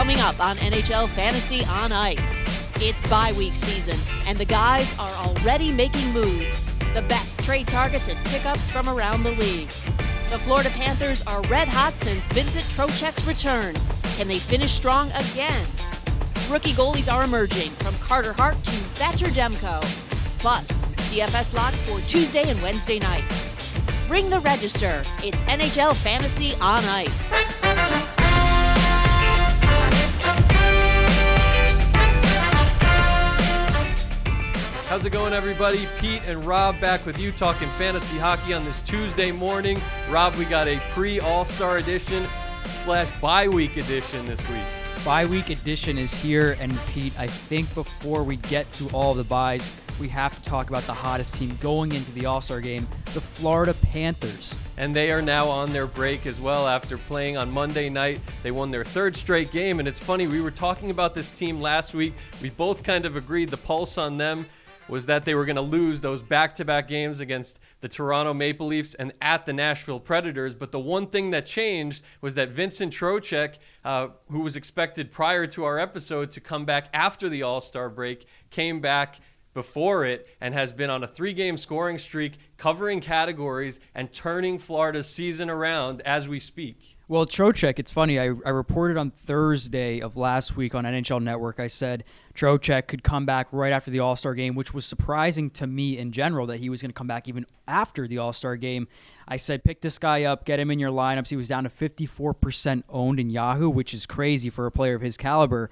coming up on NHL Fantasy on Ice. It's bye week season, and the guys are already making moves. The best trade targets and pickups from around the league. The Florida Panthers are red hot since Vincent Trocheck's return. Can they finish strong again? Rookie goalies are emerging from Carter Hart to Thatcher Demko. Plus, DFS locks for Tuesday and Wednesday nights. Ring the register. It's NHL Fantasy on Ice. How's it going, everybody? Pete and Rob back with you talking fantasy hockey on this Tuesday morning. Rob, we got a pre All Star edition slash bye week edition this week. Bye week edition is here, and Pete, I think before we get to all the buys, we have to talk about the hottest team going into the All Star game, the Florida Panthers. And they are now on their break as well after playing on Monday night. They won their third straight game, and it's funny, we were talking about this team last week. We both kind of agreed the pulse on them was that they were going to lose those back to back games against the Toronto Maple Leafs and at the Nashville Predators. But the one thing that changed was that Vincent Trocheck, uh, who was expected prior to our episode to come back after the All Star break, came back before it and has been on a three game scoring streak, covering categories and turning Florida's season around as we speak. Well, Trocheck, it's funny. I, I reported on Thursday of last week on NHL Network. I said Trocheck could come back right after the All Star game, which was surprising to me in general that he was going to come back even after the All Star game. I said, pick this guy up, get him in your lineups. He was down to 54% owned in Yahoo, which is crazy for a player of his caliber.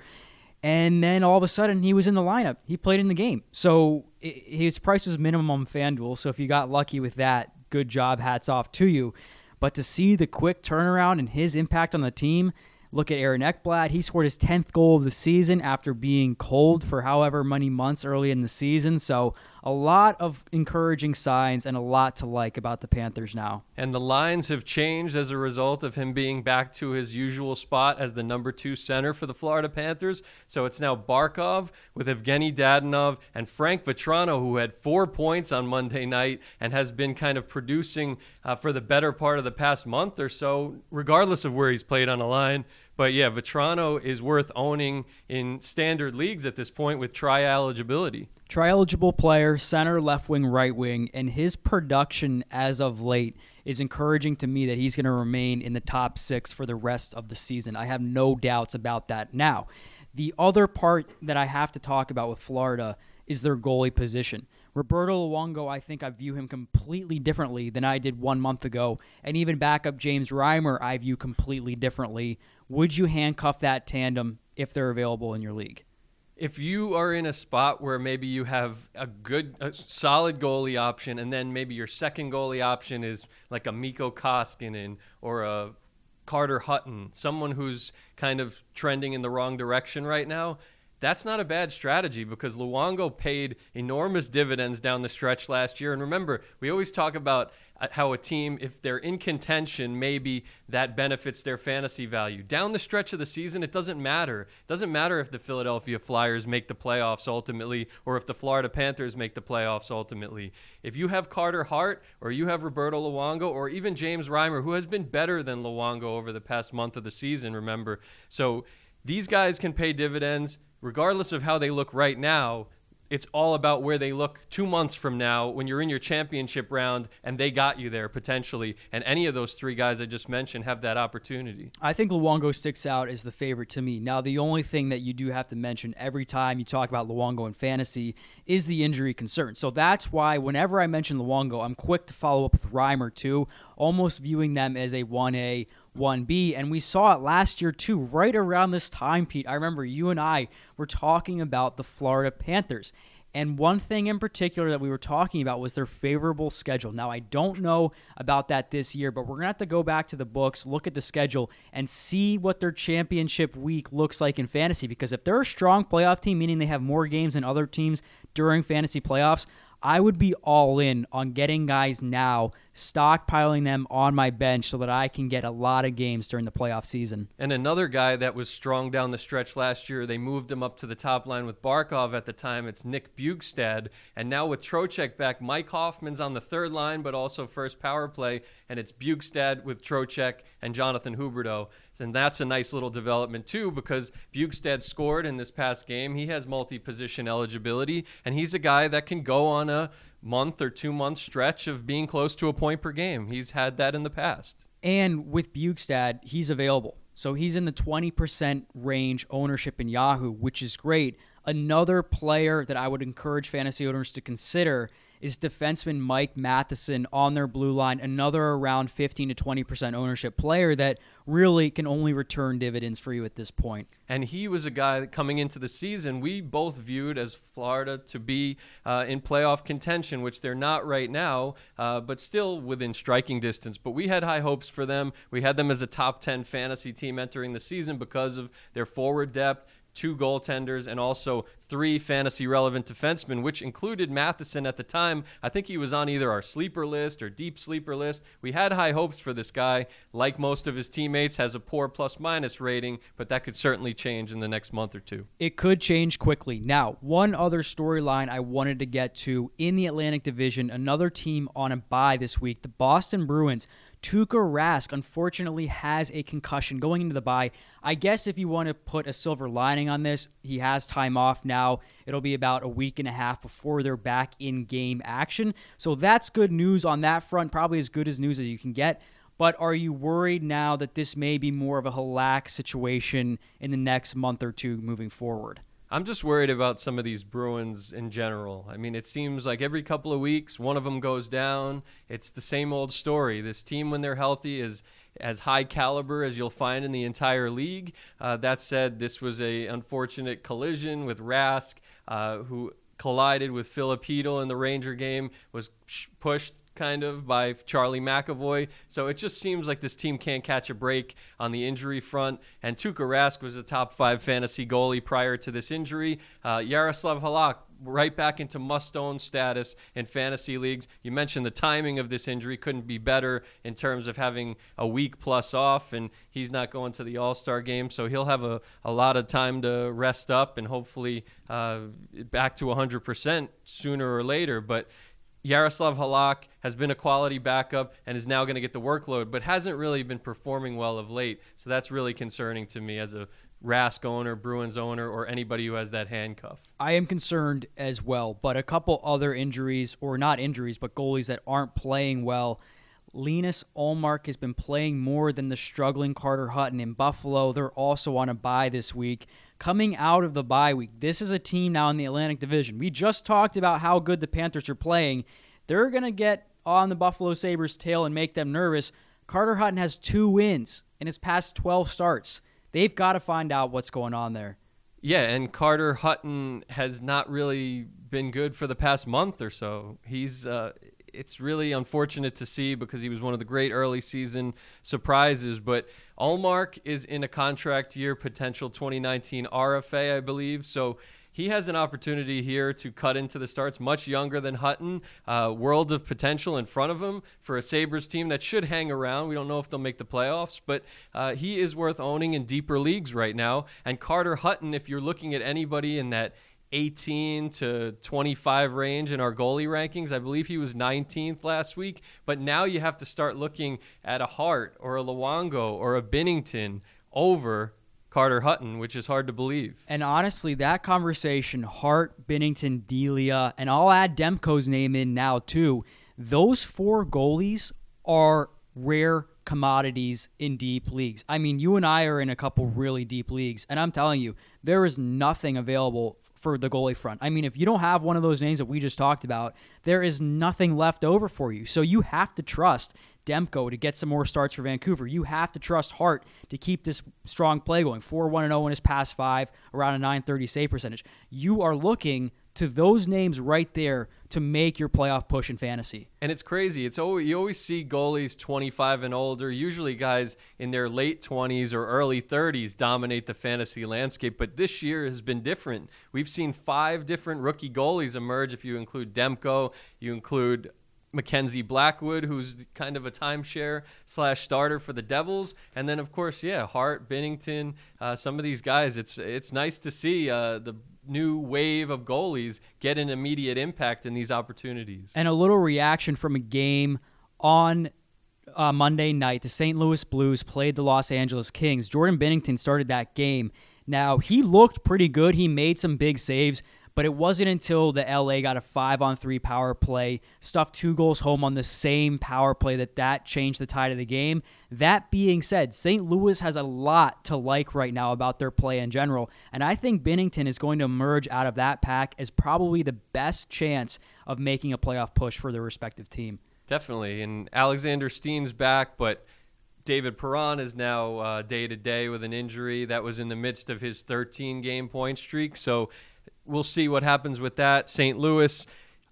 And then all of a sudden, he was in the lineup. He played in the game. So his price was minimum FanDuel. So if you got lucky with that, good job. Hats off to you. But to see the quick turnaround and his impact on the team, look at Aaron Ekblad. He scored his 10th goal of the season after being cold for however many months early in the season. So a lot of encouraging signs and a lot to like about the Panthers now. And the lines have changed as a result of him being back to his usual spot as the number two center for the Florida Panthers. So it's now Barkov with Evgeny Dadonov and Frank Vatrano, who had four points on Monday night and has been kind of producing uh, for the better part of the past month or so, regardless of where he's played on a line. But yeah, Vatrano is worth owning in standard leagues at this point with tri eligibility. Tri eligible player, center, left wing, right wing, and his production as of late is encouraging to me that he's going to remain in the top six for the rest of the season. I have no doubts about that. Now, the other part that I have to talk about with Florida is their goalie position. Roberto Luongo, I think I view him completely differently than I did one month ago. And even backup James Reimer, I view completely differently. Would you handcuff that tandem if they're available in your league? If you are in a spot where maybe you have a good, a solid goalie option, and then maybe your second goalie option is like a Mikko Koskinen or a Carter Hutton, someone who's kind of trending in the wrong direction right now, that's not a bad strategy because Luongo paid enormous dividends down the stretch last year. And remember, we always talk about uh, how a team, if they're in contention, maybe that benefits their fantasy value. Down the stretch of the season, it doesn't matter. It doesn't matter if the Philadelphia Flyers make the playoffs ultimately or if the Florida Panthers make the playoffs ultimately. If you have Carter Hart or you have Roberto Luongo or even James Reimer, who has been better than Luongo over the past month of the season, remember. So these guys can pay dividends regardless of how they look right now, it's all about where they look two months from now when you're in your championship round and they got you there potentially. And any of those three guys I just mentioned have that opportunity. I think Luongo sticks out as the favorite to me. Now, the only thing that you do have to mention every time you talk about Luongo in fantasy is the injury concern. So that's why whenever I mention Luongo, I'm quick to follow up with Reimer too, almost viewing them as a 1A 1B. And we saw it last year too, right around this time, Pete. I remember you and I were talking about the Florida Panthers. And one thing in particular that we were talking about was their favorable schedule. Now, I don't know about that this year, but we're going to have to go back to the books, look at the schedule, and see what their championship week looks like in fantasy. Because if they're a strong playoff team, meaning they have more games than other teams during fantasy playoffs, I would be all in on getting guys now, stockpiling them on my bench so that I can get a lot of games during the playoff season. And another guy that was strong down the stretch last year, they moved him up to the top line with Barkov at the time. It's Nick Bjugstad. And now with Trocheck back, Mike Hoffman's on the third line, but also first power play. And it's Bjugstad with Trocheck and Jonathan Huberdeau. And that's a nice little development, too, because Bjugstad scored in this past game. He has multi position eligibility, and he's a guy that can go on a month or two month stretch of being close to a point per game. He's had that in the past. And with Bjugstad, he's available. So he's in the 20% range ownership in Yahoo, which is great. Another player that I would encourage fantasy owners to consider is defenseman Mike Matheson on their blue line, another around 15 to 20% ownership player that really can only return dividends for you at this point. And he was a guy that coming into the season we both viewed as Florida to be uh, in playoff contention, which they're not right now, uh, but still within striking distance. But we had high hopes for them. We had them as a top 10 fantasy team entering the season because of their forward depth two goaltenders, and also three fantasy relevant defensemen, which included Matheson at the time. I think he was on either our sleeper list or deep sleeper list. We had high hopes for this guy. Like most of his teammates, has a poor plus minus rating, but that could certainly change in the next month or two. It could change quickly. Now, one other storyline I wanted to get to in the Atlantic Division, another team on a bye this week, the Boston Bruins. Tuukka Rask unfortunately has a concussion going into the bye. I guess if you want to put a silver lining on this, he has time off now. It'll be about a week and a half before they're back in game action. So that's good news on that front, probably as good as news as you can get. But are you worried now that this may be more of a Halak situation in the next month or two moving forward? I'm just worried about some of these Bruins in general. I mean, it seems like every couple of weeks one of them goes down. It's the same old story. This team, when they're healthy, is as high caliber as you'll find in the entire league. Uh, that said, this was a unfortunate collision with Rask, uh, who collided with Filipino in the Ranger game, was pushed kind of by Charlie McAvoy. So it just seems like this team can't catch a break on the injury front. And Tuukka Rask was a top five fantasy goalie prior to this injury. Uh, Yaroslav Halak right back into must own status in fantasy leagues. You mentioned the timing of this injury couldn't be better in terms of having a week plus off, and he's not going to the All Star game, so he'll have a, a lot of time to rest up and hopefully uh, back to 100% sooner or later. But Yaroslav Halak has been a quality backup and is now going to get the workload, but hasn't really been performing well of late. So that's really concerning to me as a Rask owner, Bruins owner, or anybody who has that handcuff. I am concerned as well, but a couple other injuries, or not injuries, but goalies that aren't playing well. Linus Ullmark has been playing more than the struggling Carter Hutton in Buffalo. They're also on a bye this week coming out of the bye week. This is a team now in the Atlantic Division. We just talked about how good the Panthers are playing. They're going to get on the Buffalo Sabres' tail and make them nervous. Carter Hutton has two wins in his past 12 starts. They've got to find out what's going on there. Yeah, and Carter Hutton has not really been good for the past month or so. He's uh, it's really unfortunate to see because he was one of the great early season surprises. But Ullmark is in a contract year, potential 2019 RFA, I believe. So he has an opportunity here to cut into the starts, much younger than Hutton. Uh, world of potential in front of him for a Sabres team that should hang around. We don't know if they'll make the playoffs, but uh, he is worth owning in deeper leagues right now. And Carter Hutton, if you're looking at anybody in that 18 to 25 range in our goalie rankings. I believe he was 19th last week, but now you have to start looking at a Hart or a Luongo or a Binnington over Carter Hutton, which is hard to believe. And honestly, that conversation, Hart, Binnington, Delia, and I'll add Demko's name in now too. Those four goalies are rare commodities in deep leagues. I mean, you and I are in a couple really deep leagues, and I'm telling you, there is nothing available for the goalie front. I mean, if you don't have one of those names that we just talked about, there is nothing left over for you. So you have to trust Demko to get some more starts for Vancouver. You have to trust Hart to keep this strong play going. 4 1 0 in his past five, around a 930 save percentage. You are looking to those names right there to make your playoff push in fantasy. And it's crazy. It's always, you always see goalies 25 and older, usually guys in their late 20s or early 30s dominate the fantasy landscape, but this year has been different. We've seen five different rookie goalies emerge if you include Demko, you include Mackenzie Blackwood, who's kind of a timeshare slash starter for the Devils, and then of course, yeah, Hart, Binnington, uh, some of these guys. It's it's nice to see uh, the new wave of goalies get an immediate impact in these opportunities. And a little reaction from a game on uh, Monday night, the St. Louis Blues played the Los Angeles Kings. Jordan Binnington started that game. Now, he looked pretty good. He made some big saves, but it wasn't until the LA got a 5 on 3 power play, stuffed two goals home on the same power play that that changed the tide of the game. That being said, St. Louis has a lot to like right now about their play in general, and I think Binnington is going to emerge out of that pack as probably the best chance of making a playoff push for their respective team. Definitely. And Alexander Steen's back, but David Perron is now uh, day to day with an injury that was in the midst of his 13 game point streak. So we'll see what happens with that. St. Louis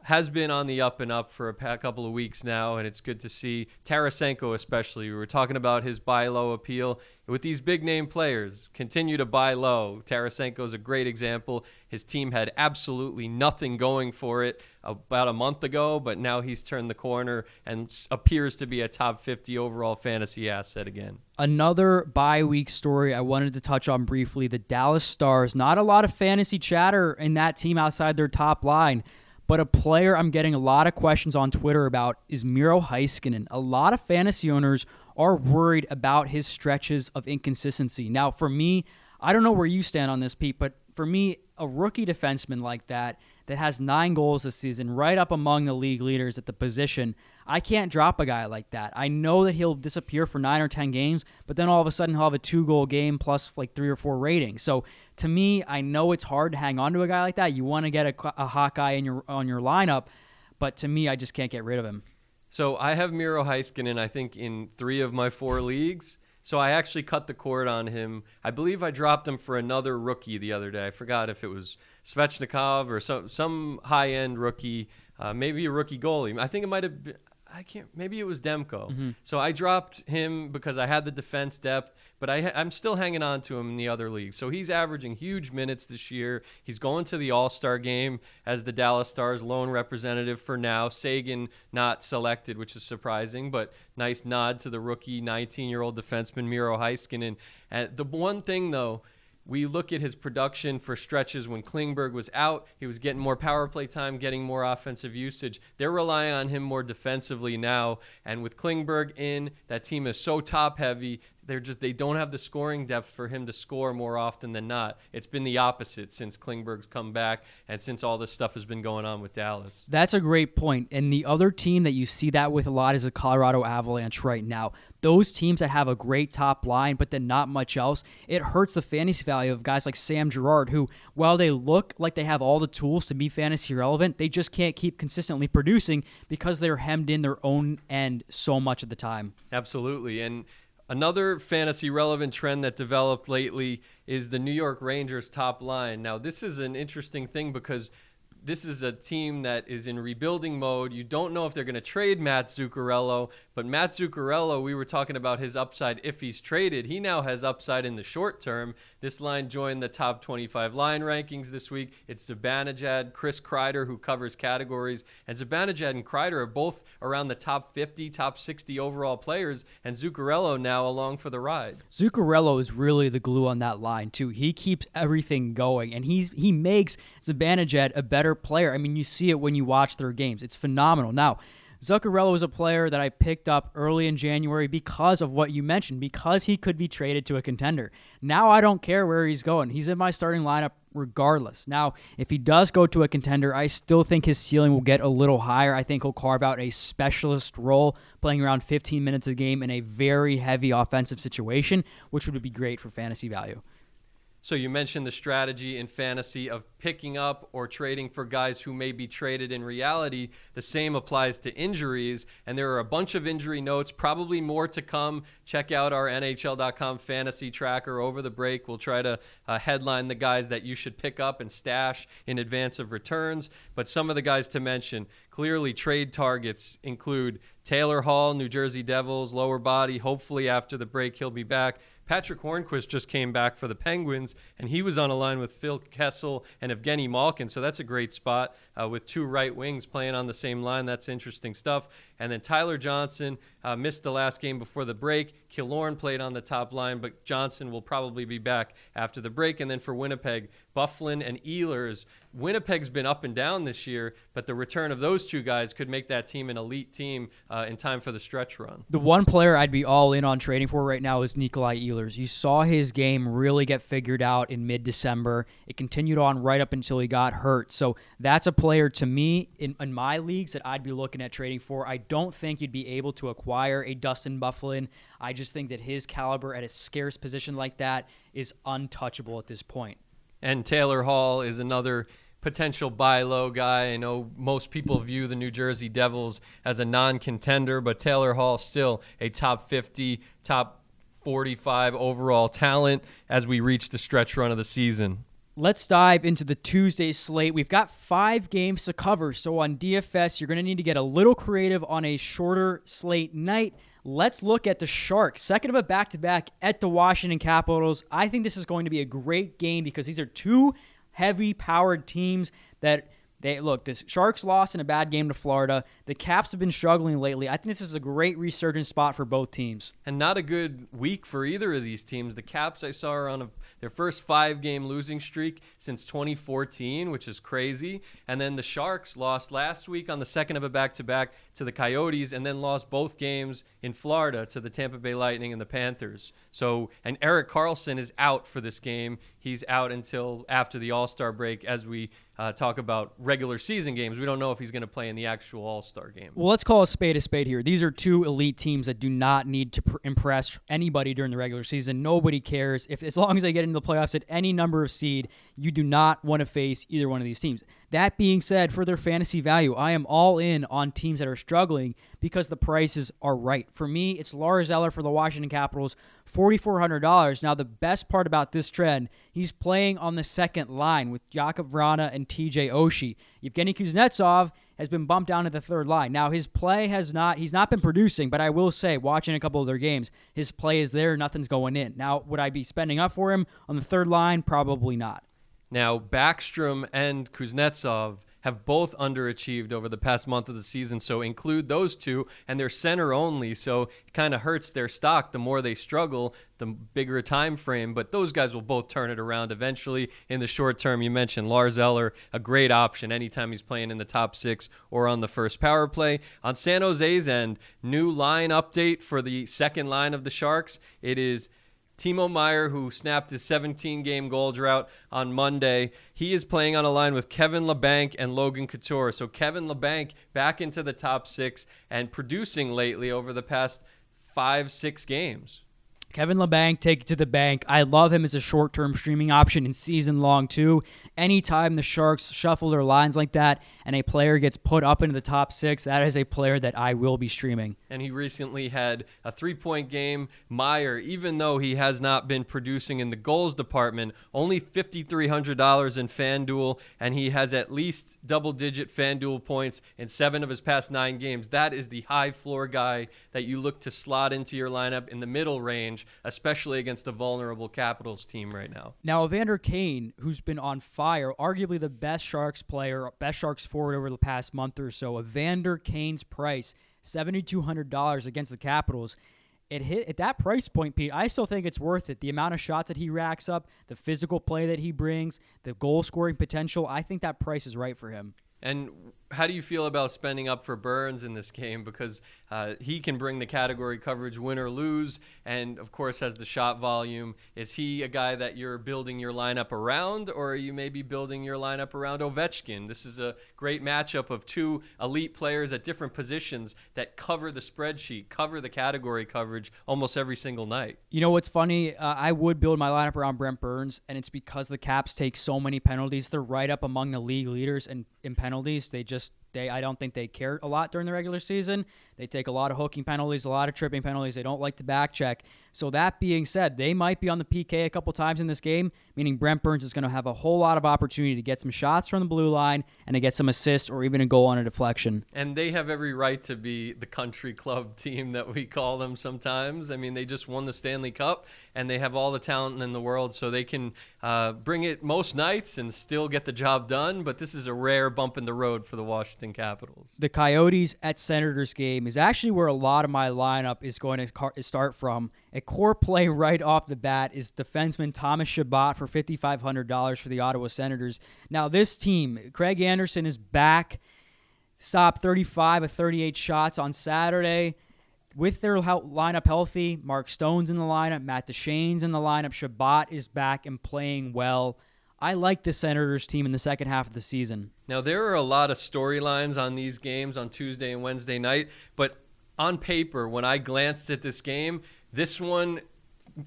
has been on the up and up for a couple of weeks now, and it's good to see Tarasenko, especially. We were talking about his buy low appeal with these big name players. Continue to buy low. Tarasenko is a great example. His team had absolutely nothing going for it about a month ago, but now he's turned the corner and appears to be a top 50 overall fantasy asset again. Another bye week story I wanted to touch on briefly the Dallas Stars. Not a lot of fantasy chatter in that team outside their top line. But a player I'm getting a lot of questions on Twitter about is Miro Heiskanen. A lot of fantasy owners are worried about his stretches of inconsistency. Now, for me, I don't know where you stand on this, Pete, but for me, a rookie defenseman like that that has nine goals this season, right up among the league leaders at the position. I can't drop a guy like that. I know that he'll disappear for nine or 10 games, but then all of a sudden he'll have a two goal game plus like three or four ratings. So to me, I know it's hard to hang on to a guy like that. You want to get a, a hot guy in your, on your lineup, but to me, I just can't get rid of him. So I have Miro Heiskanen, I think, in three of my four leagues. So I actually cut the cord on him. I believe I dropped him for another rookie the other day. I forgot if it was Svechnikov or some some high end rookie, uh, maybe a rookie goalie. I think it might have. I can't. Maybe it was Demko. Mm-hmm. So I dropped him because I had the defense depth, but I, I'm still hanging on to him in the other leagues. So he's averaging huge minutes this year. He's going to the All Star game as the Dallas Stars lone representative for now. Seguin not selected, which is surprising, but nice nod to the rookie 19 year old defenseman Miro Heiskanen. And the one thing though we look at his production for stretches when Klingberg was out. He was getting more power play time, getting more offensive usage. They're relying on him more defensively now. And with Klingberg in, that team is so top heavy they're just they don't have the scoring depth for him to score more often than not. It's been the opposite since Klingberg's come back and since all this stuff has been going on with Dallas. That's a great point. And the other team that you see that with a lot is the Colorado Avalanche right now. Those teams that have a great top line but then not much else, it hurts the fantasy value of guys like Sam Girard who while they look like they have all the tools to be fantasy relevant, they just can't keep consistently producing because they're hemmed in their own end so much of the time. Absolutely. And Another fantasy relevant trend that developed lately is the New York Rangers top line. Now, this is an interesting thing because this is a team that is in rebuilding mode. You don't know if they're going to trade Matt Zuccarello, but Matt Zuccarello, we were talking about his upside if he's traded. He now has upside in the short term. This line joined the top 25 line rankings this week. It's Zibanejad, Chris Kreider, who covers categories, and Zibanejad and Kreider are both around the top 50, top 60 overall players, and Zuccarello now along for the ride. Zuccarello is really the glue on that line too. He keeps everything going, and he's he makes Zibanejad a better player. I mean, you see it when you watch their games. It's phenomenal. Now, Zuccarello is a player that I picked up early in January because of what you mentioned, because he could be traded to a contender. Now I don't care where he's going. He's in my starting lineup regardless. Now, if he does go to a contender, I still think his ceiling will get a little higher. I think he'll carve out a specialist role, playing around 15 minutes a game in a very heavy offensive situation, which would be great for fantasy value. So you mentioned the strategy in fantasy of picking up or trading for guys who may be traded in reality. The same applies to injuries, and there are a bunch of injury notes, probably more to come. Check out our NHL.com fantasy tracker over the break. We'll try to uh, headline the guys that you should pick up and stash in advance of returns. But some of the guys to mention clearly trade targets include Taylor Hall, New Jersey Devils, lower body. Hopefully, after the break, he'll be back. Patric Hornqvist just came back for the Penguins, and he was on a line with Phil Kessel and Evgeny Malkin, so that's a great spot uh, with two right wings playing on the same line. That's interesting stuff. And then Tyler Johnson uh, missed the last game before the break. Killorn played on the top line, but Johnson will probably be back after the break. And then for Winnipeg, Byfuglien and Ehlers. Winnipeg's been up and down this year, but the return of those two guys could make that team an elite team uh, in time for the stretch run. The one player I'd be all in on trading for right now is Nikolai Ehlers. You saw his game really get figured out in mid December. It continued on right up until he got hurt. So that's a player to me in, in my leagues that I'd be looking at trading for. I don't think you'd be able to acquire a Dustin Byfuglien. I just think that his caliber at a scarce position like that is untouchable at this point. And Taylor Hall is another potential buy low guy. I know most people view the New Jersey Devils as a non contender, but Taylor Hall still a top 50, top 45 overall talent as we reach the stretch run of the season. Let's dive into the Tuesday slate. We've got five games to cover. So on DFS, you're going to need to get a little creative on a shorter slate night. Let's look at the Sharks. Second of a back to back at the Washington Capitals. I think this is going to be a great game because these are two heavy powered teams that they look, the Sharks lost in a bad game to Florida. The Caps have been struggling lately. I think this is a great resurgence spot for both teams. And not a good week for either of these teams. The Caps I saw are on a, their first five game losing streak since 2014, which is crazy. And then the Sharks lost last week on the second of a back to back to the Coyotes and then lost both games in Florida to the Tampa Bay Lightning and the Panthers. So, and Erik Karlsson is out for this game. He's out until after the All Star break as we uh, talk about regular season games. We don't know if he's going to play in the actual All Star game. Well, let's call a spade a spade here. These are two elite teams that do not need to pr- impress anybody during the regular season. Nobody cares if, as long as they get into the playoffs at any number of seed, you do not want to face either one of these teams. That being said, for their fantasy value, I am all in on teams that are struggling because the prices are right. For me, it's Lars Eller for the Washington Capitals, $4,400. Now, the best part about this trend, he's playing on the second line with Jakub Vrana and TJ Oshie. Evgeny Kuznetsov has been bumped down to the third line. Now, his play has not, he's not been producing, but I will say, watching a couple of their games, his play is there, nothing's going in. Now, would I be spending up for him on the third line? Probably not. Now, Backstrom and Kuznetsov have both underachieved over the past month of the season, so include those two, and they're center only, so it kind of hurts their stock the more they struggle, the bigger time frame. But those guys will both turn it around eventually in the short term. You mentioned Lars Eller, a great option anytime he's playing in the top six or on the first power play. On San Jose's end, new line update for the second line of the Sharks. It is Timo Meier, who snapped his 17 game goal drought on Monday, he is playing on a line with Kevin Labanc and Logan Couture. So Kevin Labanc back into the top six and producing lately over the past five, six games. Kevin Labanc, take it to the bank. I love him as a short term streaming option in season long, too. Anytime the Sharks shuffle their lines like that and a player gets put up into the top six, that is a player that I will be streaming. And he recently had a three point game. Meier, even though he has not been producing in the goals department, only $5,300 in FanDuel, and he has at least double digit FanDuel points in seven of his past nine games. That is the high floor guy that you look to slot into your lineup in the middle range, especially against a vulnerable Capitals team right now. Now, Evander Kane, who's been on fire, arguably the best Sharks player, best Sharks forward over the past month or so, Evander Kane's price $7,200 against the Capitals. It hit at that price point, Pete. I still think it's worth it. The amount of shots that he racks up, the physical play that he brings, the goal scoring potential. I think that price is right for him. And how do you feel about spending up for Burns in this game? Because uh, he can bring the category coverage win or lose, and of course has the shot volume. Is he a guy that you're building your lineup around, or are you maybe building your lineup around Ovechkin? This is a great matchup of two elite players at different positions that cover the spreadsheet, cover the category coverage almost every single night. You know what's funny? Uh, I would build my lineup around Brent Burns, and it's because the Caps take so many penalties. They're right up among the league leaders in, in penalties. They just just they I don't think they care a lot during the regular season. They take a lot of hooking penalties, a lot of tripping penalties. They don't like to back check. So that being said, they might be on the PK a couple times in this game, meaning Brent Burns is going to have a whole lot of opportunity to get some shots from the blue line and to get some assists or even a goal on a deflection. And they have every right to be the country club team that we call them sometimes. I mean, they just won the Stanley Cup and they have all the talent in the world, so they can uh, bring it most nights and still get the job done. But this is a rare bump in the road for the Washington Capitals. The Coyotes at Senators game is actually where a lot of my lineup is going to car- start from. A core play right off the bat is defenseman Thomas Chabot for $5,500 for the Ottawa Senators. Now, this team, Craig Anderson is back, stopped 35 of 38 shots on Saturday. With their lineup healthy, Mark Stone's in the lineup, Matt Duchene's in the lineup, Chabot is back and playing well. I like the Senators team in the second half of the season. Now, there are a lot of storylines on these games on Tuesday and Wednesday night, but on paper, when I glanced at this game, this one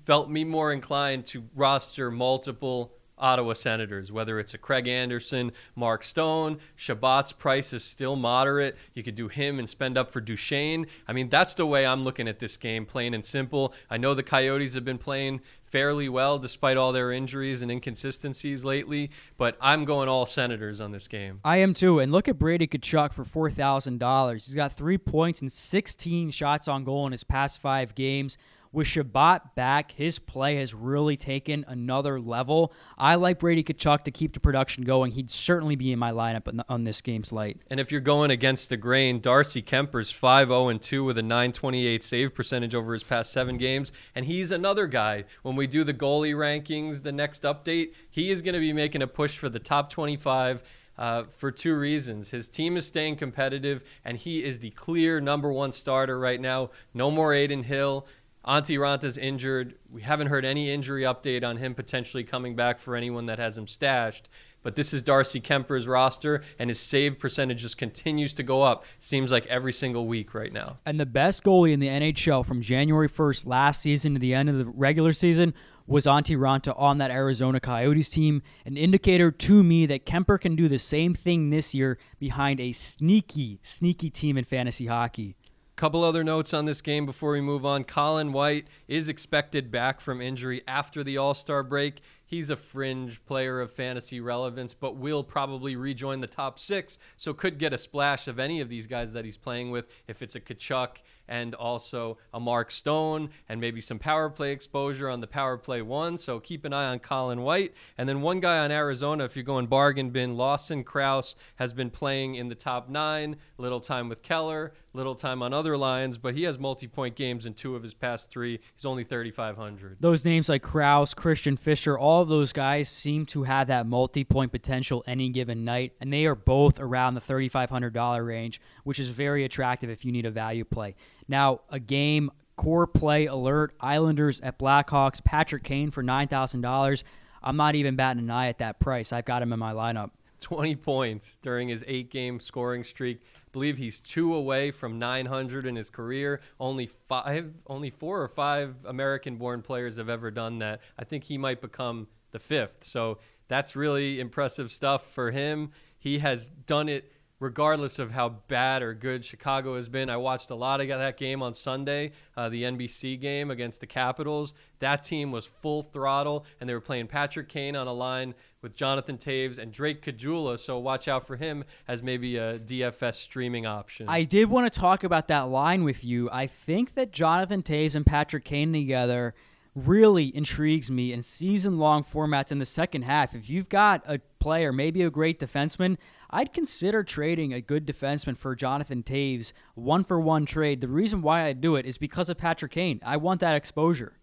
felt me more inclined to roster multiple Ottawa Senators, whether it's a Craig Anderson, Mark Stone, Chabot's price is still moderate. You could do him and spend up for Duchene. I mean, that's the way I'm looking at this game, plain and simple. I know the Coyotes have been playing fairly well despite all their injuries and inconsistencies lately, but I'm going all Senators on this game. I am too. And look at Brady Tkachuk for $4,000. He's got three points and 16 shots on goal in his past five games. With Chabot back, his play has really taken another level. I like Brady Tkachuk to keep the production going. He'd certainly be in my lineup on this game's light. And if you're going against the grain, Darcy Kuemper's 5 0 2 with a 928 save percentage over his past seven games. And he's another guy. When we do the goalie rankings, the next update, he is going to be making a push for the top 25. Uh, for two reasons. His team is staying competitive, and he is the clear number one starter right now. No more Adin Hill. Antti Raanta's injured. We haven't heard any injury update on him potentially coming back for anyone that has him stashed. But this is Darcy Kuemper's roster, and his save percentage just continues to go up. Seems like every single week right now. And the best goalie in the NHL from January 1st last season to the end of the regular season was Antti Raanta on that Arizona Coyotes team. An indicator to me that Kemper can do the same thing this year behind a sneaky, sneaky team in fantasy hockey. Couple other notes on this game before we move on. Colin White is expected back from injury after the All Star break. He's a fringe player of fantasy relevance, but will probably rejoin the top six, so could get a splash of any of these guys that he's playing with if it's a Tkachuk and also a Mark Stone and maybe some power play exposure on the power play one. So keep an eye on Colin White. And then one guy on Arizona, if you're going bargain bin, Lawson Crouse has been playing in the top nine, little time with Keller, little time on other lines, but he has multi point games in two of his past three. He's only 3,500. Those names like Crouse, Christian Fischer, all of those guys seem to have that multi point potential any given night, and they are both around the $3,500 range, which is very attractive if you need a value play. Now, a game core play alert Islanders at Blackhawks, Patrick Kane for $9,000. I'm not even batting an eye at that price. I've got him in my lineup. 20 points during his eight game scoring streak. Believe he's two away from 900 in his career. Only five, only four or five American born players have ever done that. I think he might become the fifth. So that's really impressive stuff for him. He has done it regardless of how bad or good Chicago has been. I watched a lot of that game on Sunday, uh, the NBC game against the Capitals. That team was full throttle, and they were playing Patrick Kane on a line with Jonathan Toews and Drake Caggiula. So watch out for him as maybe a DFS streaming option. I did want to talk about that line with you. I think that Jonathan Toews and Patrick Kane together – really intrigues me in season long formats in the second half. If you've got a player, maybe a great defenseman, I'd consider trading a good defenseman for Jonathan Toews, one for one trade. The reason why I do it is because of Patrick Kane. I want that exposure.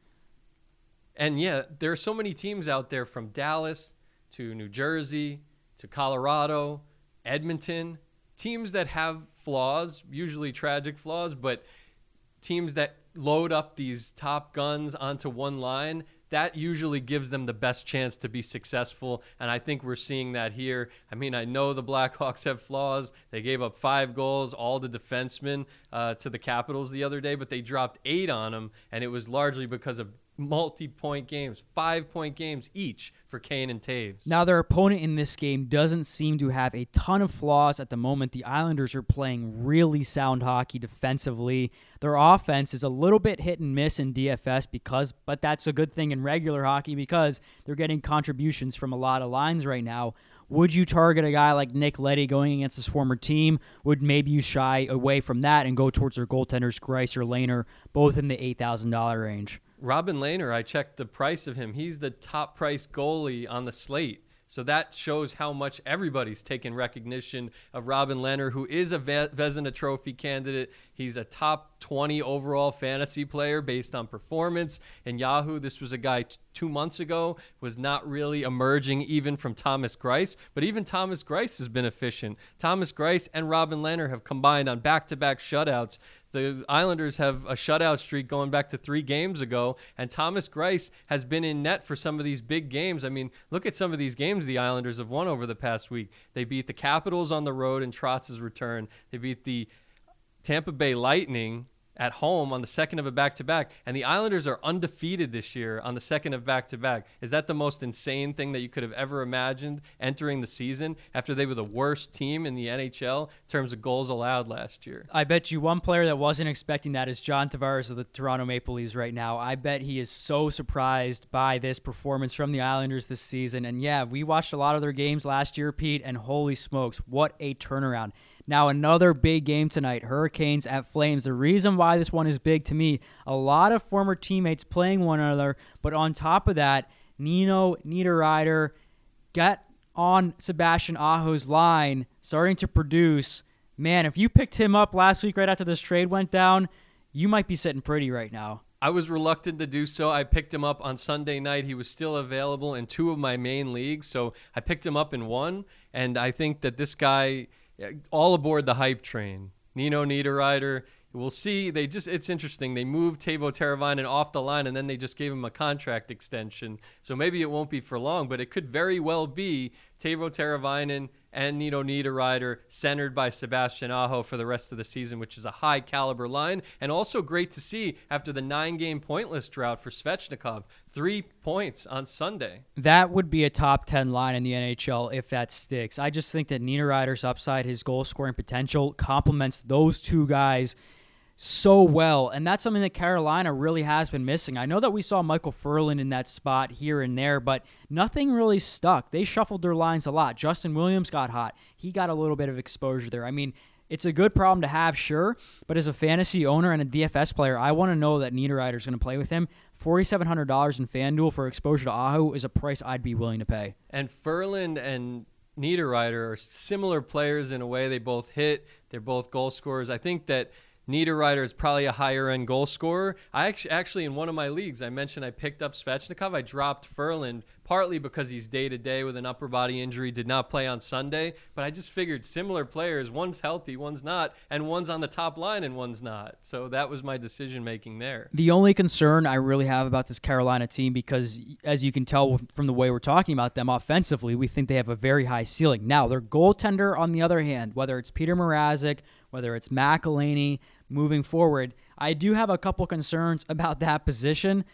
And yeah, there are so many teams out there from Dallas to New Jersey to Colorado, Edmonton, teams that have flaws, usually tragic flaws, but teams that load up these top guns onto one line, that usually gives them the best chance to be successful. And I think we're seeing that here. I mean, I know the Blackhawks have flaws. They gave up five goals, all the defensemen uh, to the Capitals the other day, but they dropped eight on them, and it was largely because of multi-point games, five-point games each for Kane and Toews. Now their opponent in this game doesn't seem to have a ton of flaws at the moment. The Islanders are playing really sound hockey defensively. Their offense is a little bit hit and miss in DFS because but that's a good thing in regular hockey because they're getting contributions from a lot of lines right now. Would you target a guy like Nick Leddy going against his former team? Would maybe you shy away from that and go towards their goaltenders, Greiss or Lehner, both in the $8,000 range? Robin Lehner, I checked the price of him. He's the top price goalie on the slate So that shows how much everybody's taken recognition of Robin Lehner, who is a Vezina Trophy candidate. He's a top 20 overall fantasy player based on performance. And Yahoo, this was a guy t- two months ago, was not really emerging even from Thomas Greiss. But even Thomas Greiss has been efficient. Thomas Greiss and Robin Lehner have combined on back to back shutouts the Islanders have a shutout streak going back to three games ago, and Thomas Greiss has been in net for some of these big games. I mean, look at some of these games the Islanders have won over the past week. They beat the Capitals on the road in Trotz's return. They beat the Tampa Bay Lightning at home on the second of a back to back, and the Islanders are undefeated this year on the second of back to back. Is that the most insane thing that you could have ever imagined entering the season after they were the worst team in the NHL in terms of goals allowed last year? I bet you one player that wasn't expecting that is John Tavares of the Toronto Maple Leafs right now. I bet he is so surprised by this performance from the Islanders this season. And yeah, we watched a lot of their games last year, Pete, and holy smokes, what a turnaround. Now, another big game tonight Hurricanes at Flames. The reason why this one is big to me, a lot of former teammates playing one another, but on top of that, Nino Niederreiter got on Sebastian Aho's line, starting to produce. Man, if you picked him up last week right after this trade went down, you might be sitting pretty right now. I was reluctant to do so. I picked him up on Sunday night. He was still available in two of my main leagues, so I picked him up in one. And I think that this guy all aboard the hype train. Nino Niederreiter. We'll see. They just it's interesting. They moved Teuvo Teravainen off the line and then they just gave him a contract extension. So maybe it won't be for long, but it could very well be Teuvo Teravainen and Nino Niederreiter, centered by Sebastian Aho for the rest of the season, which is a high caliber line. And also great to see after the nine game pointless drought for Svechnikov, three points on Sunday. That would be a top 10 line in the NHL if that sticks. I just think that Niederreiter's upside, his goal scoring potential, complements those two guys so well. And that's something that Carolina really has been missing. I know that we saw Michael Ferland in that spot here and there, but nothing really stuck. They shuffled their lines a lot. Justin Williams got hot. He got a little bit of exposure there. I mean, it's a good problem to have, sure, but as a fantasy owner and a DFS player, I want to know that Niederreiter is going to play with him. $4,700 in FanDuel for exposure to Aho is a price I'd be willing to pay. And Ferland and Niederreiter are similar players in a way. They both hit, they're both goal scorers. I think that – Niederreiter is probably a higher end goal scorer. I actually, actually, in one of my leagues, I mentioned I picked up Svechnikov. I dropped Ferland partly because he's day to day with an upper body injury, did not play on Sunday. But I just figured similar players, one's healthy, one's not, and one's on the top line and one's not. So that was my decision making there. The only concern I really have about this Carolina team, because as you can tell from the way we're talking about them offensively, we think they have a very high ceiling. Now, their goaltender, on the other hand, whether it's Peter Mrazek, whether it's McElhinney, moving forward. I do have a couple concerns about that position,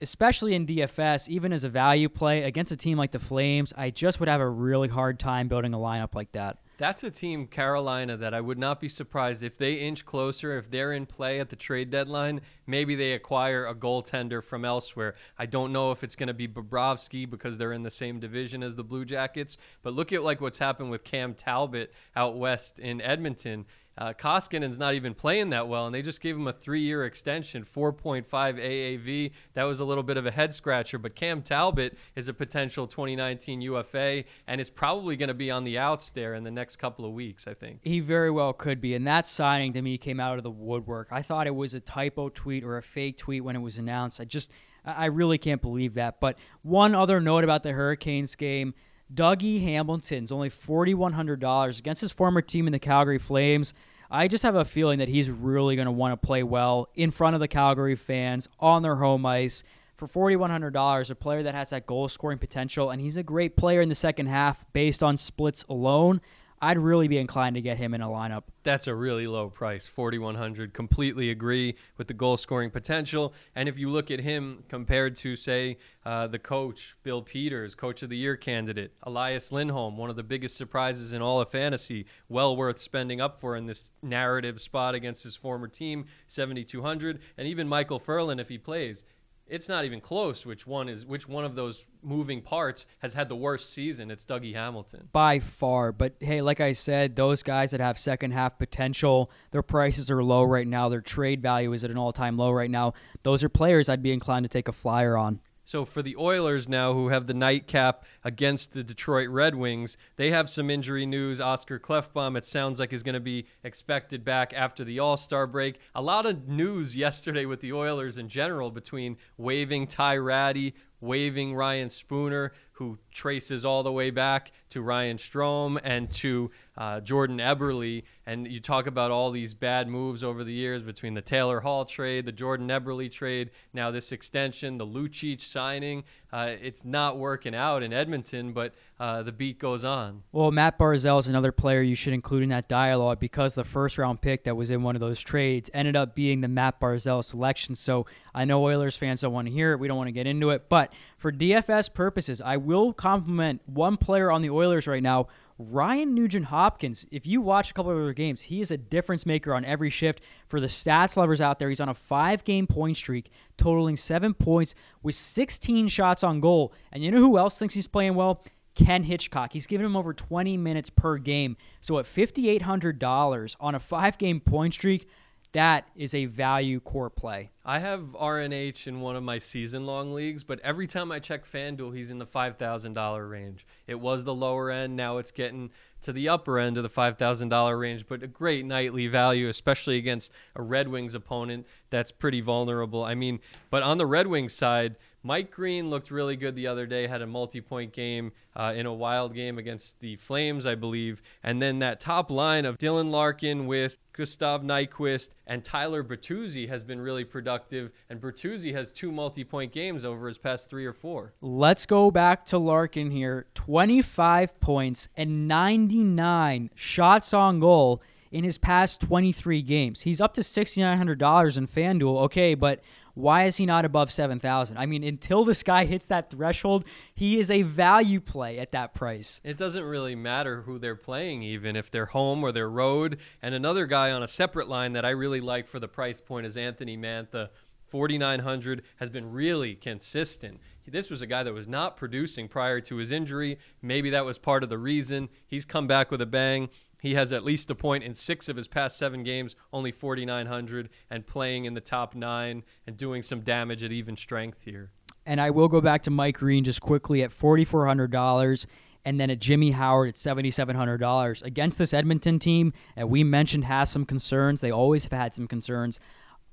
especially in DFS, even as a value play against a team like the Flames. I just would have a really hard time building a lineup like that. That's a team, Carolina, that I would not be surprised if they inch closer, if they're in play at the trade deadline. Maybe they acquire a goaltender from elsewhere. I don't know if it's going to be Bobrovsky because they're in the same division as the Blue Jackets. But look at like what's happened with Cam Talbot out west in Edmonton. Uh, Koskinen's not even playing that well, and they just gave him a three-year extension, 4.5 AAV. That was a little bit of a head scratcher, but Cam Talbot is a potential 2019 UFA and is probably going to be on the outs there in the next couple of weeks. I think he very well could be, and that signing to me came out of the woodwork. I thought it was a typo tweet or a fake tweet when it was announced. I just, I really can't believe that. But one other note about the Hurricanes game. Dougie Hamilton's only $4,100 against his former team in the Calgary Flames. I just have a feeling that he's really going to want to play well in front of the Calgary fans on their home ice. For $4,100, a player that has that goal scoring potential, and he's a great player in the second half based on splits alone. I'd really be inclined to get him in a lineup. That's a really low price, 4100. Completely agree with the goal scoring potential. And if you look at him compared to, say, uh, the coach, Bill Peters, coach of the year candidate, Elias Lindholm, one of the biggest surprises in all of fantasy, well worth spending up for in this narrative spot against his former team, 7200. And even Michael Ferland, if he plays, it's not even close which one is which one of those moving parts has had the worst season. It's dougie hamilton. By far. But hey like i said those guys that have second half potential their prices are low right now. Their trade value is at an all-time low right now. Those are players i'd be inclined to take a flyer on. So for the Oilers now, who have the nightcap against the Detroit Red Wings, they have some injury news. Oscar Klefbom, it sounds like, is going to be expected back after the All Star break. A lot of news yesterday with the Oilers in general between waiving Ty Rattie, waiving Ryan Spooner, who traces all the way back to Ryan Strome and to uh, Jordan Eberle. And you talk about all these bad moves over the years between the Taylor Hall trade, the Jordan Eberle trade, now this extension, the Lucic signing. Uh, it's not working out in Edmonton, but uh, the beat goes on. Well, Matt Barzal is another player you should include in that dialogue because the first round pick that was in one of those trades ended up being the Matt Barzal selection. So I know Oilers fans don't want to hear it. We don't want to get into it. But for DFS purposes, I will compliment one player on the Oilers right now. Ryan Nugent Hopkins, if you watch a couple of other games, he is a difference maker on every shift. For the stats lovers out there, he's on a five game point streak, totaling seven points with 16 shots on goal. And you know who else thinks he's playing well? Ken Hitchcock. He's given him over 20 minutes per game. So at $5,800 on a five game point streak, that is a value core play. I have RNH in one of my season long leagues, but every time I check FanDuel, he's in the $5,000 range. It was the lower end. Now it's getting to the upper end of the $5,000 range, but a great nightly value, especially against a Red Wings opponent that's pretty vulnerable. I mean, but on the Red Wings side, Mike Green looked really good the other day, had a multi point game uh, in a wild game against the Flames, I believe. And then that top line of Dylan Larkin with Gustav Nyquist and Tyler Bertuzzi has been really productive. And Bertuzzi has two multi point games over his past three or four. Let's go back to Larkin here 25 points and 99 shots on goal in his past 23 games. He's up to $6,900 in FanDuel. Okay, but why is he not above 7,000? I mean, until this guy hits that threshold, he is a value play at that price. It doesn't really matter who they're playing, even if they're home or they're road. And another guy on a separate line that I really like for the price point is Anthony Mantha. 4,900 has been really consistent. This was a guy that was not producing prior to his injury. Maybe that was part of the reason. He's come back with a bang. He has at least a point in six of his past seven games, only 4,900, and playing in the top nine and doing some damage at even strength here. And I will go back to Mike Green just quickly at $4,400 and then at Jimmy Howard at $7,700 against this Edmonton team that we mentioned has some concerns. They always have had some concerns.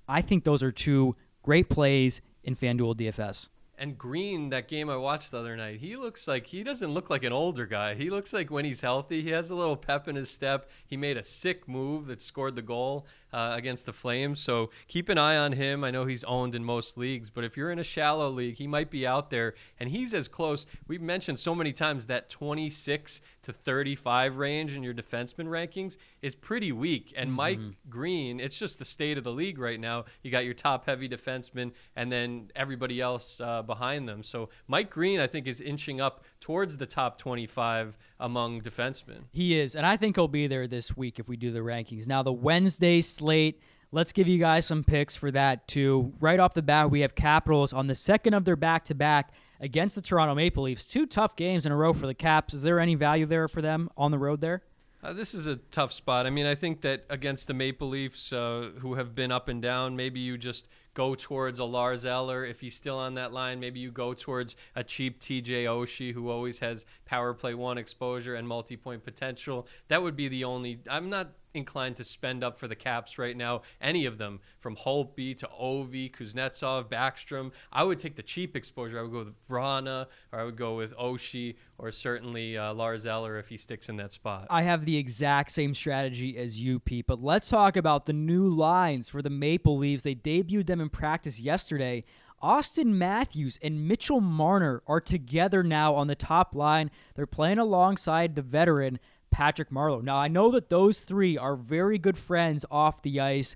I think those are two great plays in FanDuel DFS. And Green, that game I watched the other night, he looks like he doesn't look like an older guy. He looks like when he's healthy, he has a little pep in his step. He made a sick move that scored the goal uh, against the Flames. So keep an eye on him. I know he's owned in most leagues, but if you're in a shallow league, he might be out there. And he's as close. We've mentioned so many times that 26 to 35 range in your defenseman rankings is pretty weak. And mm-hmm. Mike Green, it's just the state of the league right now. You got your top heavy defenseman and then everybody else uh, behind them. So Mike Green, I think, is inching up towards the top 25 among defensemen. He is, and I think he'll be there this week if we do the rankings. Now, the Wednesday slate. Let's give you guys some picks for that too. Right off the bat, we have Capitals on the second of their back to back against the Toronto Maple Leafs. Two tough games in a row for the Caps. Is there any value there for them on the road there? Uh, this is a tough spot. I mean, I think that against the Maple Leafs, uh, who have been up and down, maybe you just go towards a Lars Eller if he's still on that line. Maybe you go towards a cheap TJ Oshie who always has power play one exposure and multi point potential. That would be the only. I'm not inclined to spend up for the Caps right now. Any of them, from Holtby to Ovi, Kuznetsov, Backstrom. I would take the cheap exposure. I would go with Vrana, or I would go with Oshie, or certainly uh, Lars Eller if he sticks in that spot. I have the exact same strategy as you, Pete. But let's talk about the new lines for the Maple Leafs. They debuted them in practice yesterday. Auston Matthews and Mitchell Marner are together now on the top line. They're playing alongside the veteran Patrick Marleau. Now, I know that those three are very good friends off the ice.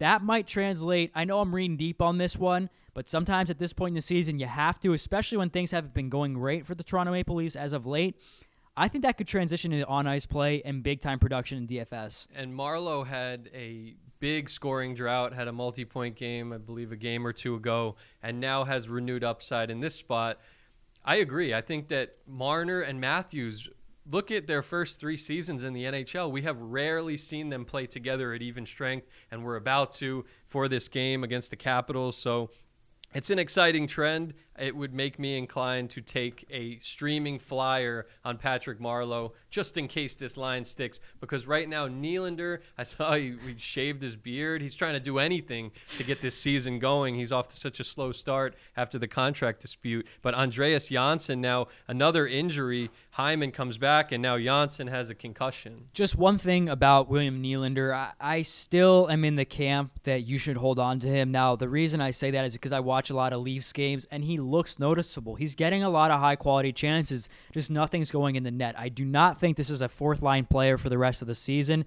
That might translate. I know I'm reading deep on this one, but sometimes at this point in the season, you have to, especially when things haven't been going great for the Toronto Maple Leafs as of late. I think that could transition into on ice play and big time production in DFS. And Marleau had a big scoring drought, had a multi point game, I believe a game or two ago, and now has renewed upside in this spot. I agree. I think that Marner and Matthews look at their first three seasons in the NHL. We have rarely seen them play together at even strength, and we're about to for this game against the Capitals. So it's an exciting trend. It would make me inclined to take a streaming flyer on Patrick Marleau just in case this line sticks. Because right now, Nylander, I saw he, he shaved his beard. He's trying to do anything to get this season going. He's off to such a slow start after the contract dispute. But Andreas Johnsson now another injury. Hyman comes back, and now Johnsson has a concussion. Just one thing about William Nylander, I, I still am in the camp that you should hold on to him. Now, the reason I say that is because I watch a lot of Leafs games, and he looks noticeable. He's getting a lot of high quality chances, just nothing's going in the net. I do not think this is a fourth line player for the rest of the season.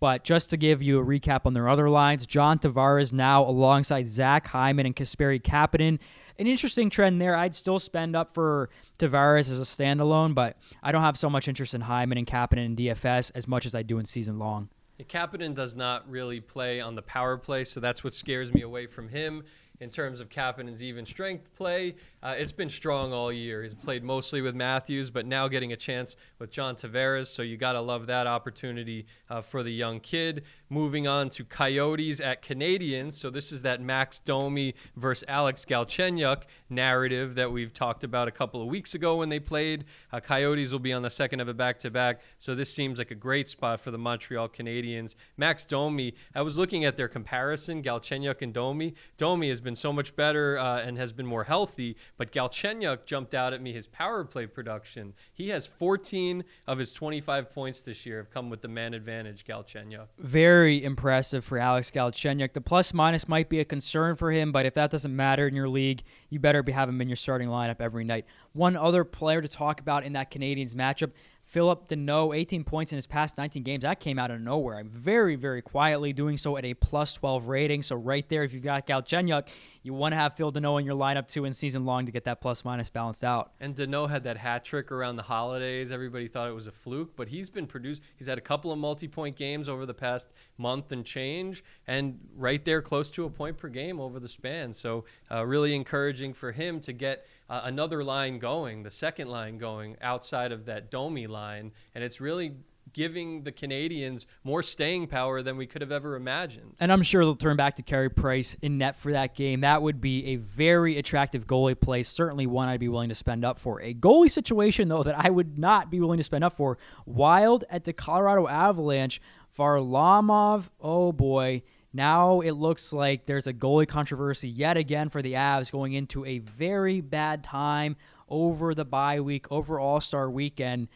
But just to give you a recap on their other lines, John Tavares now alongside Zach Hyman and Kasperi Kapanen. An interesting trend there. I'd still spend up for Tavares as a standalone, but I don't have so much interest in Hyman and Kapanen in DFS as much as I do in season long. Kapanen does not really play on the power play, so that's what scares me away from him in terms of Kapanen's even strength play. Uh, it's been strong all year. He's played mostly with Matthews, but now getting a chance with John Tavares. So you got to love that opportunity uh, for the young kid. Moving on to Coyotes at Canadiens. So this is that Max Domi versus Alex Galchenyuk narrative that we've talked about a couple of weeks ago when they played. Uh, Coyotes will be on the second of a back-to-back. So this seems like a great spot for the Montreal Canadiens. Max Domi, I was looking at their comparison, Galchenyuk and Domi. Domi has been so much better uh, and has been more healthy, but Galchenyuk jumped out at me his power play production. He has 14 of his 25 points this year have come with the man advantage, Galchenyuk. Very impressive for Alex Galchenyuk. The plus minus might be a concern for him, but if that doesn't matter in your league, you better be having him in your starting lineup every night. One other player to talk about in that Canadiens matchup, Phillip Danault, 18 points in his past 19 games. That came out of nowhere. I'm very, very quietly doing so at a plus 12 rating. So right there, if you've got Galchenyuk, you want to have Phil Danault in your lineup too in season long to get that plus minus balanced out. And Danault had that hat trick around the holidays. Everybody thought it was a fluke, but he's been produced. He's had a couple of multi-point games over the past month and change, and right there, close to a point per game over the span. So uh, really encouraging for him to get – uh, another line going, the second line going outside of that Domi line, and it's really giving the Canadians more staying power than we could have ever imagined. And I'm sure they'll turn back to Carey Price in net for that game. That would be a very attractive goalie play, certainly one I'd be willing to spend up for. A goalie situation, though, that I would not be willing to spend up for. Wild at the Colorado Avalanche, Varlamov, oh boy. Now it looks like there's a goalie controversy yet again for the Avs going into a very bad time over the bye week, over All Star weekend.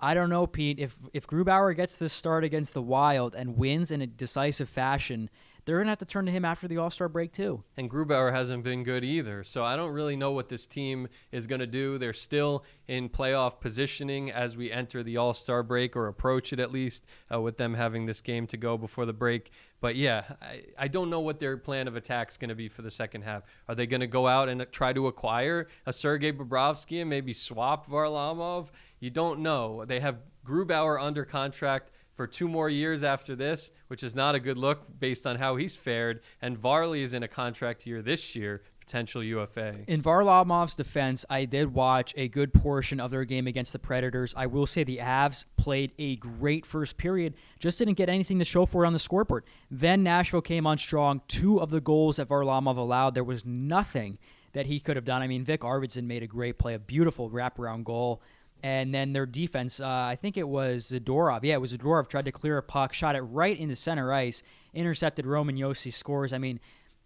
I don't know, Pete. If if Grubauer gets this start against the Wild and wins in a decisive fashion, they're going to have to turn to him after the All Star break, too. And Grubauer hasn't been good either. So I don't really know what this team is going to do. They're still in playoff positioning as we enter the All Star break or approach it at least, uh, with them having this game to go before the break. But yeah, I, I don't know what their plan of attack is going to be for the second half. Are they going to go out and try to acquire a Sergei Bobrovsky and maybe swap Varlamov? You don't know. They have Grubauer under contract for two more years after this, which is not a good look based on how he's fared. And Varley is in a contract year this year, potential UFA. In Varlamov's defense, I did watch a good portion of their game against the Predators. I will say the Avs played a great first period, just didn't get anything to show for it on the scoreboard. Then Nashville came on strong. Two of the goals that Varlamov allowed, there was nothing that he could have done. I mean, Vic Arvidsson made a great play, a beautiful wraparound goal. And then their defense, uh, I think it was Zadorov. Yeah, it was Zadorov tried to clear a puck, shot it right into center ice, intercepted Roman Josi, scores. I mean,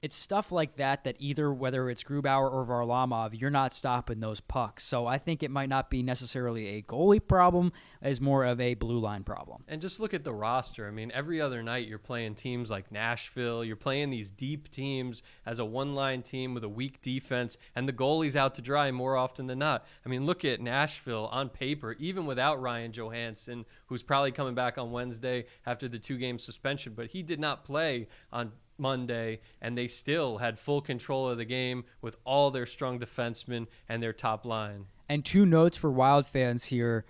it's stuff like that that either whether it's Grubauer or Varlamov, you're not stopping those pucks. So I think it might not be necessarily a goalie problem, as more of a blue line problem. And just look at the roster. I mean, every other night you're playing teams like Nashville. You're playing these deep teams as a one line team with a weak defense, and the goalie's out to dry more often than not. I mean, look at Nashville on paper, even without Ryan Johansen, who's probably coming back on Wednesday after the two game suspension, but he did not play on Monday, and they still had full control of the game with all their strong defensemen and their top line. And two notes for Wild fans here.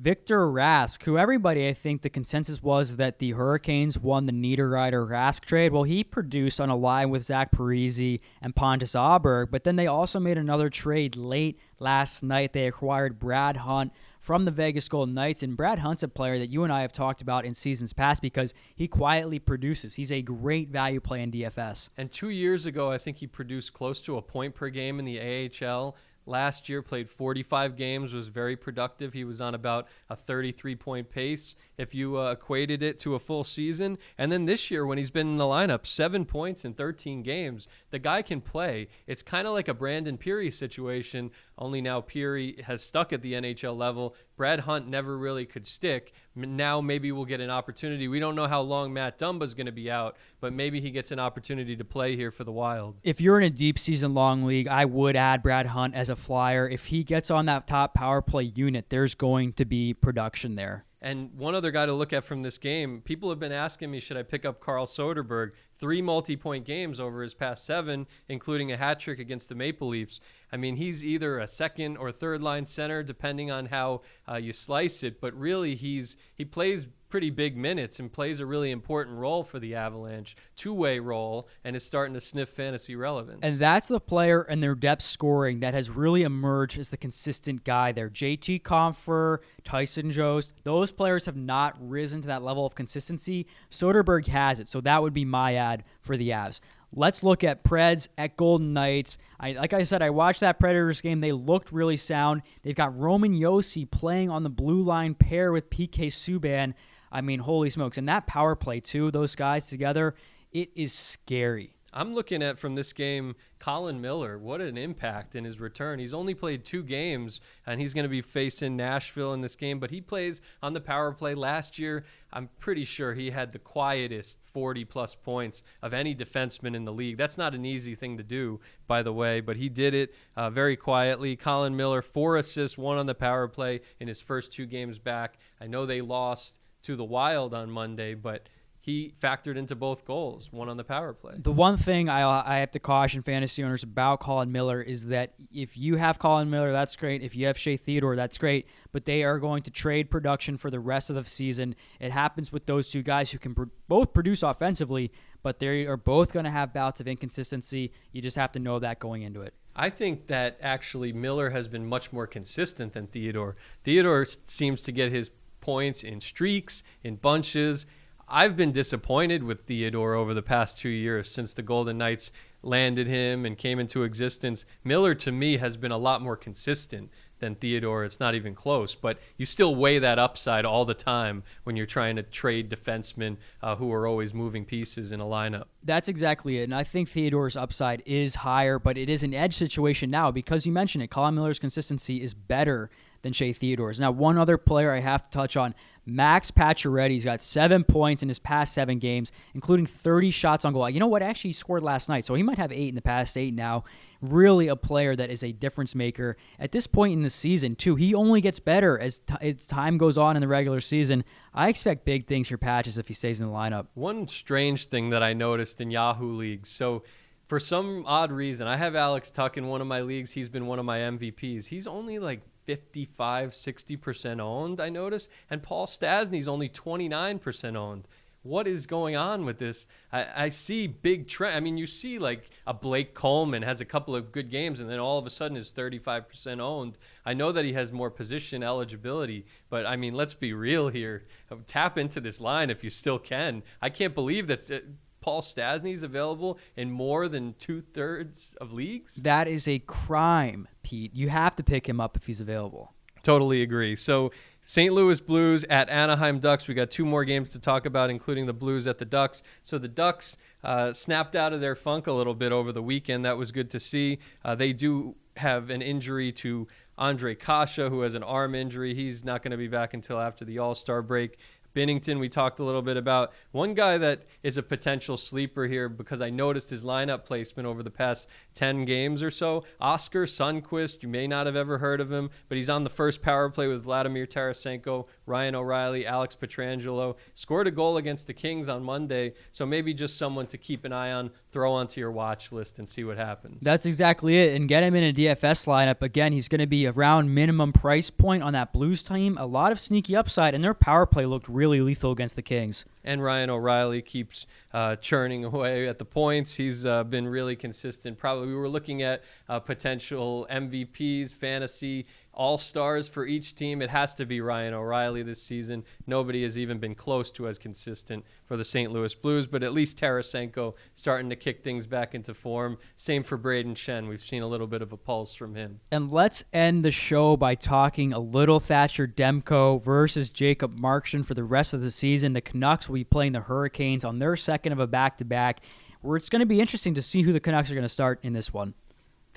Victor Rask, who everybody, I think the consensus was that the Hurricanes won the Niederreiter Rask trade. Well, he produced on a line with Zach Parise and Pontus Aberg, but then they also made another trade late last night. They acquired Brad Hunt from the Vegas Golden Knights. And Brad Hunt's a player that you and I have talked about in seasons past because he quietly produces. He's a great value play in DFS. And two years ago, I think he produced close to a point per game in the AHL. Last year, played 45 games, was very productive. He was on about a 33 point pace if you uh, equated it to a full season. And then this year, when he's been in the lineup, seven points in 13 games, the guy can play. It's kind of like a Brandon Pirri situation, only now Pirri has stuck at the NHL level. Brad Hunt never really could stick. Now maybe we'll get an opportunity. We don't know how long Matt Dumba's going to be out, but maybe he gets an opportunity to play here for the Wild. If you're in a deep season long league, I would add Brad Hunt as a flyer. If he gets on that top power play unit, there's going to be production there. And one other guy to look at from this game, people have been asking me, should I pick up Carl Soderberg? Three multi point games over his past seven, including a hat trick against the Maple Leafs. I mean, he's either a second or third line center, depending on how uh, you slice it. But really, he's he plays pretty big minutes and plays a really important role for the Avalanche, two way role, and is starting to sniff fantasy relevance. And that's the player and their depth scoring that has really emerged as the consistent guy there. JT Compher, Tyson Jost, those players have not risen to that level of consistency. Soderberg has it, so that would be my ad for the Avs. Let's look at Preds at Golden Knights. I, like I said, I watched that Predators game. They looked really sound. They've got Roman Josi playing on the blue line pair with PK Subban. I mean, holy smokes. And that power play, too, those guys together, it is scary. I'm looking at from this game Colin Miller. What an impact in his return. He's only played two games, and he's going to be facing Nashville in this game, but he plays on the power play. Last year, I'm pretty sure he had the quietest 40 plus points of any defenseman in the league. That's not an easy thing to do, by the way, but he did it uh, very quietly. Colin Miller, four assists, one on the power play in his first two games back. I know they lost to the Wild on Monday, but he factored into both goals, one on the power play. The one thing I, I have to caution fantasy owners about Colin Miller is that if you have Colin Miller, that's great. If you have Shea Theodore, that's great. But they are going to trade production for the rest of the season. It happens with those two guys who can both produce offensively, but they are both going to have bouts of inconsistency. You just have to know that going into it. I think that actually Miller has been much more consistent than Theodore. Theodore seems to get his points in streaks, in bunches. I've been disappointed with Theodore over the past two years since the Golden Knights landed him and came into existence. Miller, to me, has been a lot more consistent than Theodore. It's not even close, but you still weigh that upside all the time when you're trying to trade defensemen uh, who are always moving pieces in a lineup. That's exactly it. And I think Theodore's upside is higher, but it is an edge situation now because you mentioned it. Colin Miller's consistency is better than Shea Theodore's. Now, one other player I have to touch on Max Pacioretty's got seven points in his past seven games, including 30 shots on goal. You know what? Actually, he scored last night, so he might have eight in the past eight now. Really, a player that is a difference maker at this point in the season, too. He only gets better as, t- as time goes on in the regular season. I expect big things for Patches if he stays in the lineup. One strange thing that I noticed in Yahoo leagues. So, for some odd reason, I have Alex Tuch in one of my leagues. He's been one of my MVPs. He's only like 55, 60% owned, I noticed. And Paul Stastny's only 29% owned. What is going on with this? I, I see big trend. I mean, you see like a Blake Coleman has a couple of good games and then all of a sudden is 35% owned. I know that he has more position eligibility, but I mean, let's be real here. Tap into this line if you still can. I can't believe that's uh, Paul Stastny is available in more than two thirds of leagues. That is a crime, Pete. You have to pick him up if he's available. Totally agree. So, St. Louis Blues at Anaheim Ducks. We got two more games to talk about, including the Blues at the Ducks. So, the Ducks uh, snapped out of their funk a little bit over the weekend. That was good to see. Uh, they do have an injury to Ondrej Kase, who has an arm injury. He's not going to be back until after the All Star break. Binnington, we talked a little bit about. One guy that is a potential sleeper here because I noticed his lineup placement over the past 10 games or so. Oskar Sundqvist, you may not have ever heard of him, but he's on the first power play with Vladimir Tarasenko, Ryan O'Reilly, Alex Pietrangelo. Scored a goal against the Kings on Monday, so maybe just someone to keep an eye on, throw onto your watch list and see what happens. That's exactly it. And get him in a DFS lineup. Again, he's going to be around minimum price point on that Blues team. A lot of sneaky upside, and their power play looked really lethal against the Kings. And Ryan O'Reilly keeps uh, churning away at the points. He's uh, been really consistent. Probably we were looking at uh, potential MVPs, fantasy all stars for each team, it has to be Ryan O'Reilly this season. Nobody has even been close to as consistent for the St. Louis Blues, but at least Tarasenko starting to kick things back into form. Same for Brayden Schenn. We've seen a little bit of a pulse from him. And let's end the show by talking a little Thatcher Demko versus Jacob Markstrom for the rest of the season. The Canucks will be playing the Hurricanes on their second of a back to back, where it's going to be interesting to see who the Canucks are going to start in this one.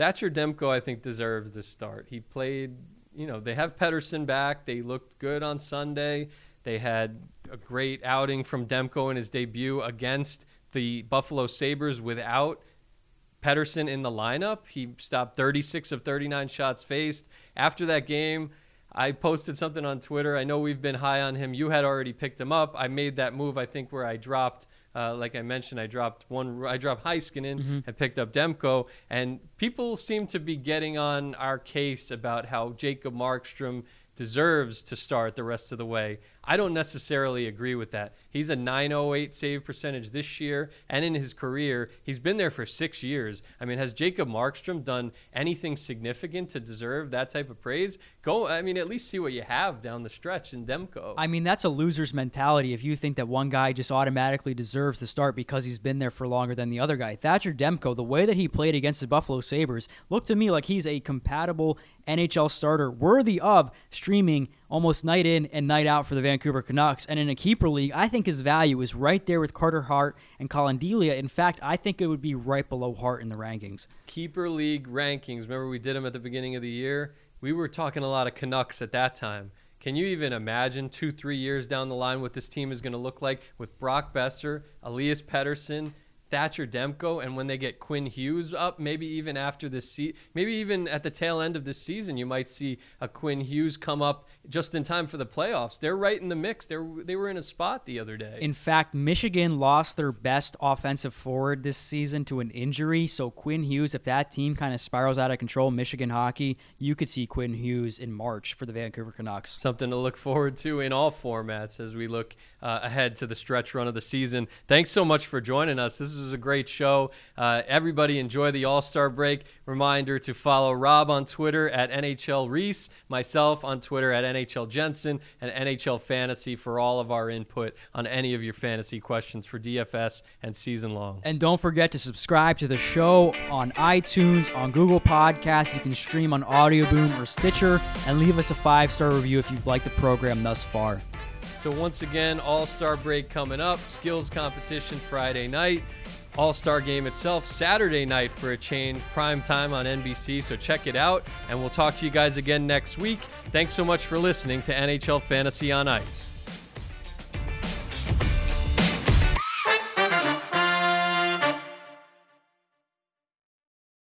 Thatcher Demko, I think, deserves the start. He played, you know, they have Pettersson back. They looked good on Sunday. They had a great outing from Demko in his debut against the Buffalo Sabres without Pettersson in the lineup. He stopped 36 of 39 shots faced. After that game, I posted something on Twitter. I know we've been high on him. You had already picked him up. I made that move, I think, where I dropped uh, like I mentioned, I dropped one. I dropped Heiskanen mm-hmm. and picked up Demko, and people seem to be getting on our case about how Jacob Markstrom deserves to start the rest of the way. I don't necessarily agree with that. He's a 908 save percentage this year and in his career. He's been there for six years. I mean, has Jacob Markstrom done anything significant to deserve that type of praise? Go, I mean, at least see what you have down the stretch in Demko. I mean, that's a loser's mentality if you think that one guy just automatically deserves to start because he's been there for longer than the other guy. Thatcher Demko, the way that he played against the Buffalo Sabres, looked to me like he's a compatible NHL starter worthy of streaming almost night in and night out for the Vancouver Canucks. And in a keeper league, I think his value is right there with Carter Hart and Collin Delia. In fact, I think it would be right below Hart in the rankings. Keeper league rankings. Remember, we did them at the beginning of the year? We were talking a lot of Canucks at that time. Can you even imagine two, three years down the line what this team is going to look like with Brock Boeser, Elias Pettersson, Thatcher Demko, and when they get Quinn Hughes up, maybe even after this season, maybe even at the tail end of this season, you might see a Quinn Hughes come up just in time for the playoffs. They're right in the mix. They they were in a spot the other day. In fact, Michigan lost their best offensive forward this season to an injury. So Quinn Hughes, if that team kind of spirals out of control, Michigan hockey, you could see Quinn Hughes in March for the Vancouver Canucks. Something to look forward to in all formats as we look uh, ahead to the stretch run of the season. Thanks so much for joining us. This was a great show. Uh, everybody enjoy the All Star break. Reminder to follow Rob on Twitter at NHL Reese, myself on Twitter at NHL Jensen, and NHL Fantasy for all of our input on any of your fantasy questions for DFS and season long. And don't forget to subscribe to the show on iTunes, on Google Podcasts. You can stream on Audioboom or Stitcher, and leave us a five star review if you've liked the program thus far. So, once again, All Star break coming up, skills competition Friday night. All Star game itself, Saturday night for a change, prime time on NBC. So check it out, and we'll talk to you guys again next week. Thanks so much for listening to NHL Fantasy on Ice.